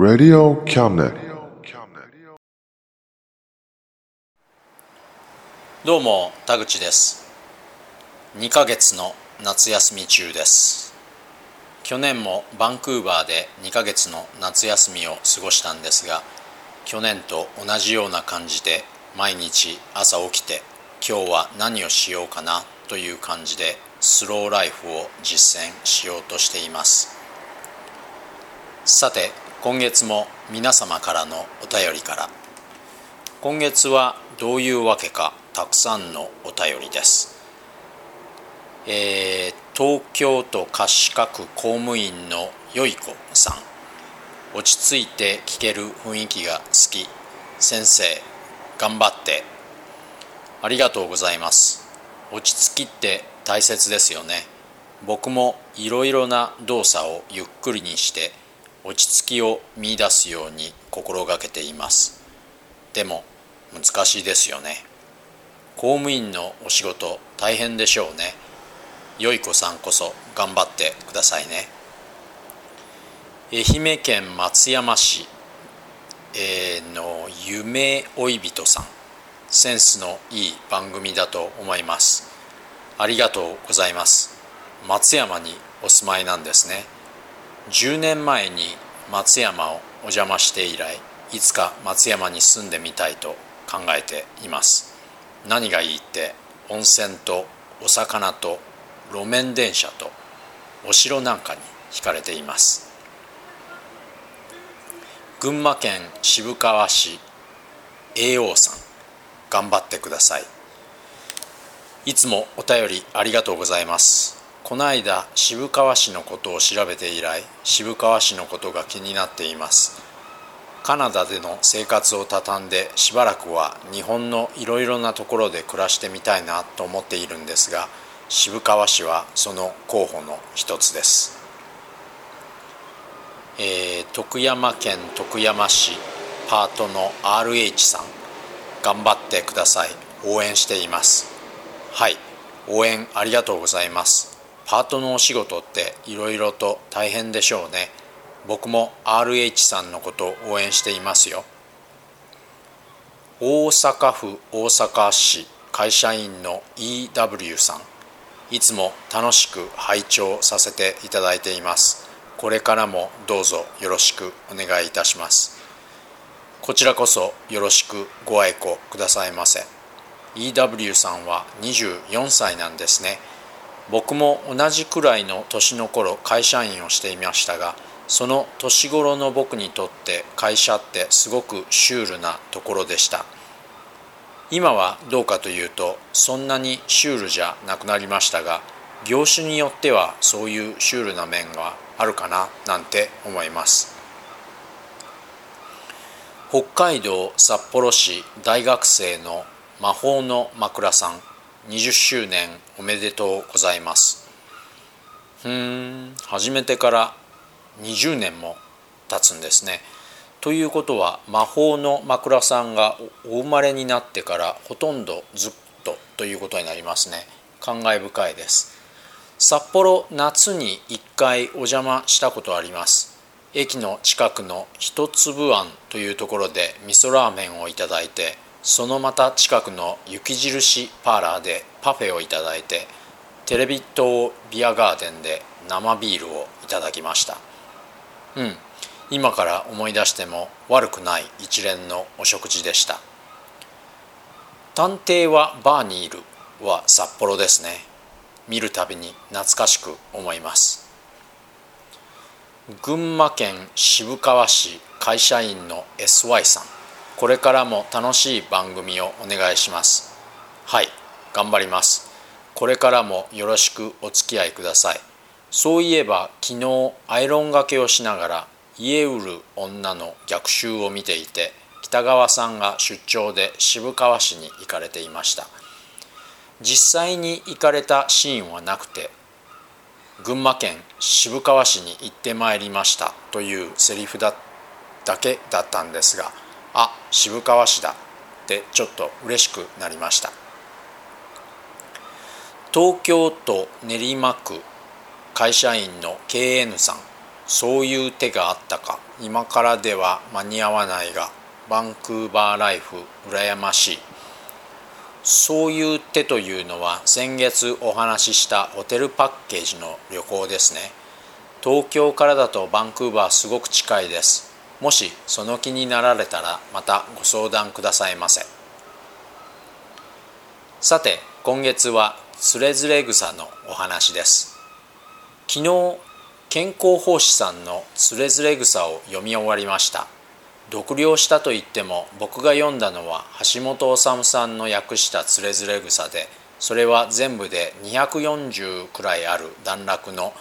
Radio Cabinet. どうも田口です。2ヶ月の夏休み中です。去年もバンクーバーで2ヶ月の夏休みを過ごしたんですが去年と同じような感じで毎日朝起きて今日は何をしようかなという感じでスローライフを実践しようとしています。さて今月も皆様からのお便りから。今月はどういうわけかたくさんのお便りです。えー東京都葛飾区公務員のよい子さん。落ち着いて聞ける雰囲気が好き。先生頑張って。ありがとうございます。落ち着きって大切ですよね。僕もいろいろな動作をゆっくりにして落ち着きを見出すように心がけています。でも難しいですよね。公務員のお仕事大変でしょうね。よい子さんこそ頑張ってくださいね。愛媛県松山市の夢追い人さん。センスのいい番組だと思います。ありがとうございます。松山にお住まいなんですね。10年前に松山をお邪魔して以来いつか松山に住んでみたいと考えています。何がいいって温泉とお魚と路面電車とお城なんかに惹かれています。群馬県渋川市栄王さん頑張ってください。いつもお便りありがとうございます。この間渋川市のことを調べて以来渋川市のことが気になっています。カナダでの生活を畳んでしばらくは日本のいろいろなところで暮らしてみたいなと思っているんですが渋川市はその候補の一つです、えー、徳山県徳山市パートの RH さん頑張ってください。応援しています。はい。応援ありがとうございます。パートのお仕事っていろいろと大変でしょうね。僕も RH さんのことを応援していますよ。大阪府大阪市会社員の EW さん。いつも楽しく拝聴させていただいています。これからもどうぞよろしくお願いいたします。こちらこそよろしくご愛顧くださいませ。EW さんは24歳なんですね。僕も同じくらいの年の頃会社員をしていましたがその年頃の僕にとって会社ってすごくシュールなところでした。今はどうかというとそんなにシュールじゃなくなりましたが業種によってはそういうシュールな面があるかななんて思います。北海道札幌市大学生の魔法の枕さん。20周年おめでとうございます。ふん始めてから20年も経つんですね。ということは魔法の枕さんがお生まれになってからほとんどずっとということになりますね。感慨深いです。札幌夏に1回お邪魔したことあります。駅の近くの一粒庵というところで味噌ラーメンをいただいてそのまた近くの雪印パーラーでパフェをいただいてテレビ塔ビアガーデンで生ビールをいただきました。うん今から思い出しても悪くない一連のお食事でした。探偵はバーにいるは札幌ですね。見るたびに懐かしく思います。群馬県渋川市会社員の SY さん。これからも楽しい番組をお願いします。はい頑張ります。これからもよろしくお付き合いください。そういえば昨日アイロンがけをしながら家売る女の逆襲を見ていて北川さんが出張で渋川市に行かれていました。実際に行かれたシーンはなくて群馬県渋川市に行ってまいりましたというセリフだだけだったんですがあ渋川市だ。ってちょっと嬉しくなりました。東京都練馬区会社員の KN さん。そういう手があったか。今からでは間に合わないがバンクーバーライフ羨ましい。そういう手というのは先月お話ししたホテルパッケージの旅行ですね。東京からだとバンクーバーすごく近いです。もしその気になられたらまたご相談くださいませ。さて今月はつれづれ草のお話です。昨日健康奉仕さんの「つれづれ草」を読み終わりました。読了したと言っても僕が読んだのは橋本治さんの訳した「つれづれ草」でそれは全部で240くらいある段落の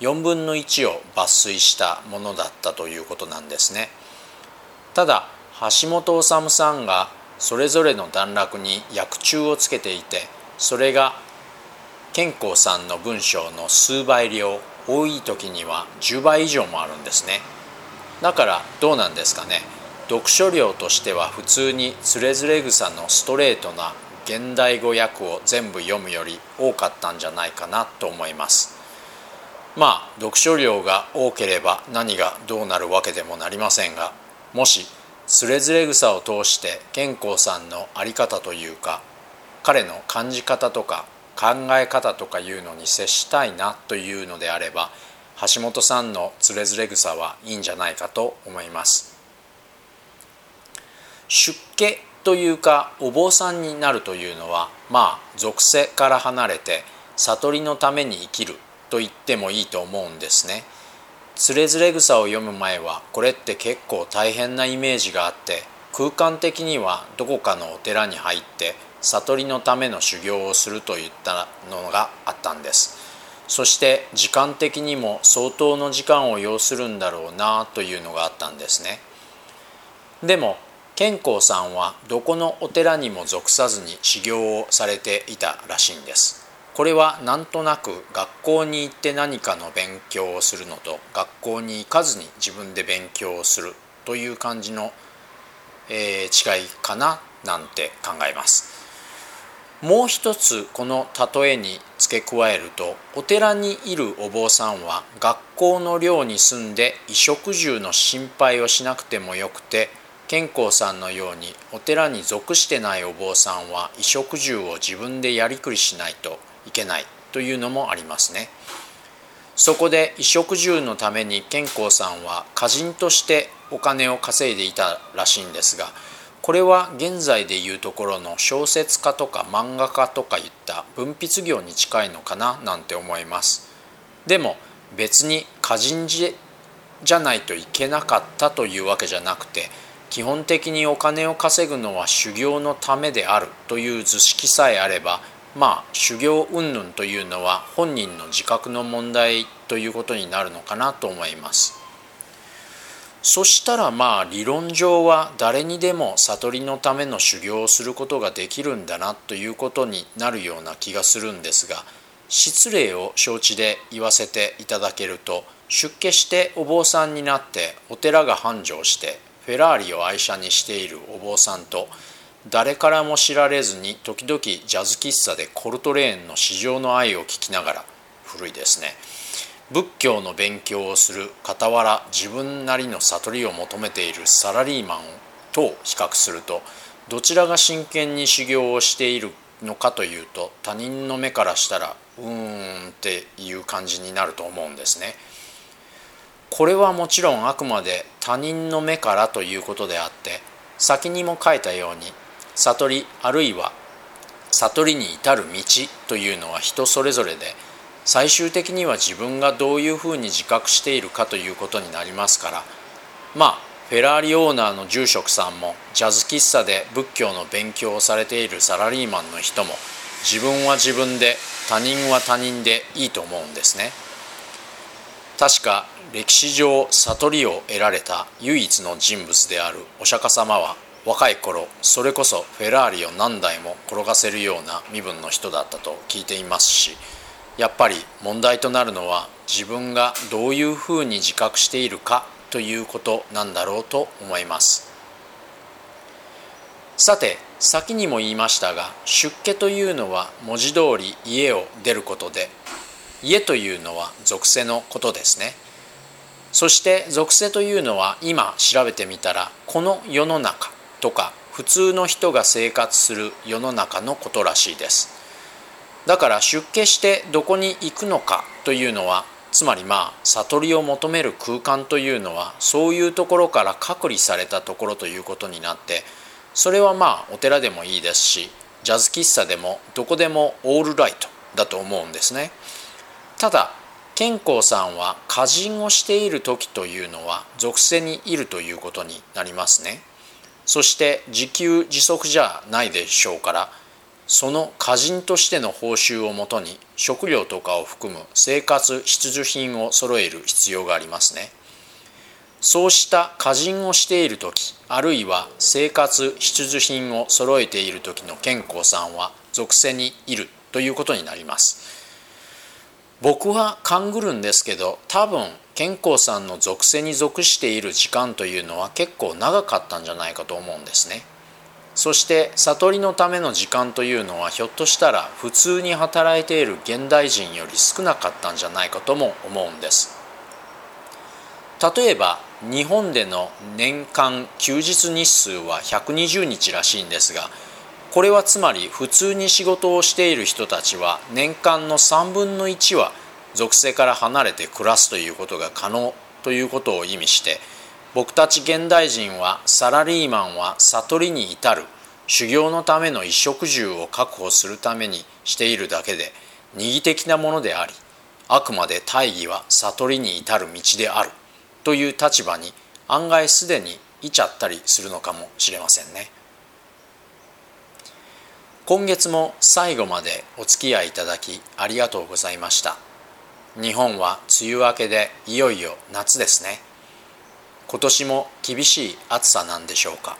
4分の1を抜粋したものだったということなんですね。ただ橋本治さんがそれぞれの段落に訳中をつけていてそれが健康さんの文章の数倍量多い時には10倍以上もあるんですね。だからどうなんですかね。読書量としては普通につれづれ草のストレートな現代語訳を全部読むより多かったんじゃないかなと思います。まあ読書量が多ければ何がどうなるわけでもなりませんがもしつれづれ草を通して健康さんの在り方というか彼の感じ方とか考え方とかいうのに接したいなというのであれば橋本さんのつれづれ草はいいんじゃないかと思います。出家というかお坊さんになるというのはまあ属性から離れて悟りのために生きると言ってもいいと思うんですね。つれづれ草を読む前はこれって結構大変なイメージがあって空間的にはどこかのお寺に入って悟りのための修行をするといったのがあったんです。そして時間的にも相当の時間を要するんだろうなというのがあったんですね。でも健康さんはどこのお寺にも属さずに修行をされていたらしいんです。これはなんとなく学校に行って何かの勉強をするのと学校に行かずに自分で勉強をするという感じの、えー、違いかななんて考えます。もう一つこの例えに付け加えるとお寺にいるお坊さんは学校の寮に住んで衣食住の心配をしなくてもよくて健康さんのようにお寺に属してないお坊さんは衣食住を自分でやりくりしないといけないというのもありますね。そこで衣食住のために健康さんは歌人としてお金を稼いでいたらしいんですがこれは現在でいうところの小説家とか漫画家とかいった文筆業に近いのかななんて思いますでも別に歌人じゃないといけなかったというわけじゃなくて基本的にお金を稼ぐのは修行のためであるという図式さえあればまあ修行云々というのは本人の自覚の問題ということになるのかなと思います。そしたらまあ理論上は誰にでも悟りのための修行をすることができるんだなということになるような気がするんですが失礼を承知で言わせていただけると出家してお坊さんになってお寺が繁盛してフェラーリを愛車にしているお坊さんと誰からも知られずに時々ジャズ喫茶でコルトレーンの市場の愛を聞きながら古いですね仏教の勉強をする傍ら自分なりの悟りを求めているサラリーマンと比較するとどちらが真剣に修行をしているのかというと他人の目からしたらうーんっていう感じになると思うんですね。これはもちろんあくまで他人の目からということであって先にも書いたように悟りあるいは悟りに至る道というのは人それぞれで最終的には自分がどういうふうに自覚しているかということになりますからまあフェラーリオーナーの住職さんもジャズ喫茶で仏教の勉強をされているサラリーマンの人も自分は自分で他人は他人でいいと思うんですね。確か歴史上悟りを得られた唯一の人物であるお釈迦様は若い頃それこそフェラーリを何台も転がせるような身分の人だったと聞いていますしやっぱり問題となるのは自分がどういうふうに自覚しているかということなんだろうと思います。さて先にも言いましたが出家というのは文字通り家を出ることで家というのは属性のことですね。そして属性というのは今調べてみたらこの世の中とか普通の人が生活する世の中のことらしいですだから出家してどこに行くのかというのはつまりまあ悟りを求める空間というのはそういうところから隔離されたところということになってそれはまあお寺でもいいですしジャズ喫茶でもどこでもオールライトだと思うんですね。ただ健康さんは歌人をしている時というのは属性にいるということになりますねそして自給自足じゃないでしょうからその歌人としての報酬をもとに食料とかを含む生活必需品を揃える必要がありますね。そうした歌人をしている時あるいは生活必需品を揃えている時の健康さんは属性にいるということになります。僕は勘ぐるんですけど多分健康さんの属性に属している時間というのは結構長かったんじゃないかと思うんですね。そして悟りのための時間というのはひょっとしたら普通に働いている現代人より少なかったんじゃないかとも思うんです。例えば日本での年間休日日数は120日らしいんですがこれはつまり普通に仕事をしている人たちは年間の3分の1は属性から離れて暮らすということが可能ということを意味して僕たち現代人はサラリーマンは悟りに至る修行のための衣食住を確保するためにしているだけで二義的なものでありあくまで大義は悟りに至る道であるという立場に案外すでにいちゃったりするのかもしれませんね。今月も最後までお付き合いいただきありがとうございました。日本は梅雨明けでいよいよ夏ですね。今年も厳しい暑さなんでしょうか。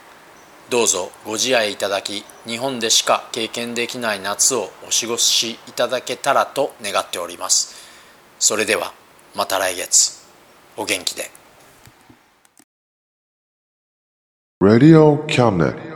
どうぞご自愛いただき日本でしか経験できない夏をお過ごしいただけたらと願っております。それではまた来月。お元気で。Radio Cabinet.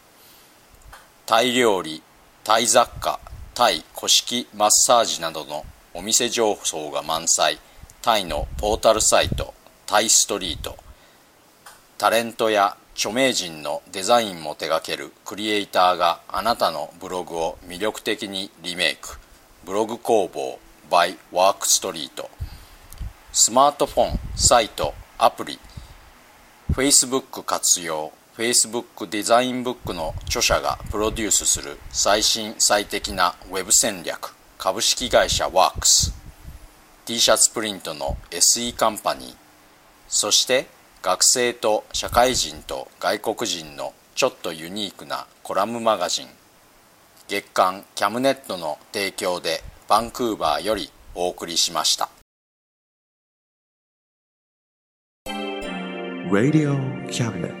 タイ料理タイ雑貨タイ古式マッサージなどのお店情報が満載。タイのポータルサイトタイストリート。タレントや著名人のデザインも手掛けるクリエイターがあなたのブログを魅力的にリメイク。ブログ工房 by ワークストリート。スマートフォンサイトアプリ。Facebook 活用。Facebook デザインブックの著者がプロデュースする最新最適な Web 戦略株式会社ワークス。T シャツプリントの SE カンパニー。そして学生と社会人と外国人のちょっとユニークなコラムマガジン。月刊キャムネットの提供でバンクーバーよりお送りしました。Radio Cabinet.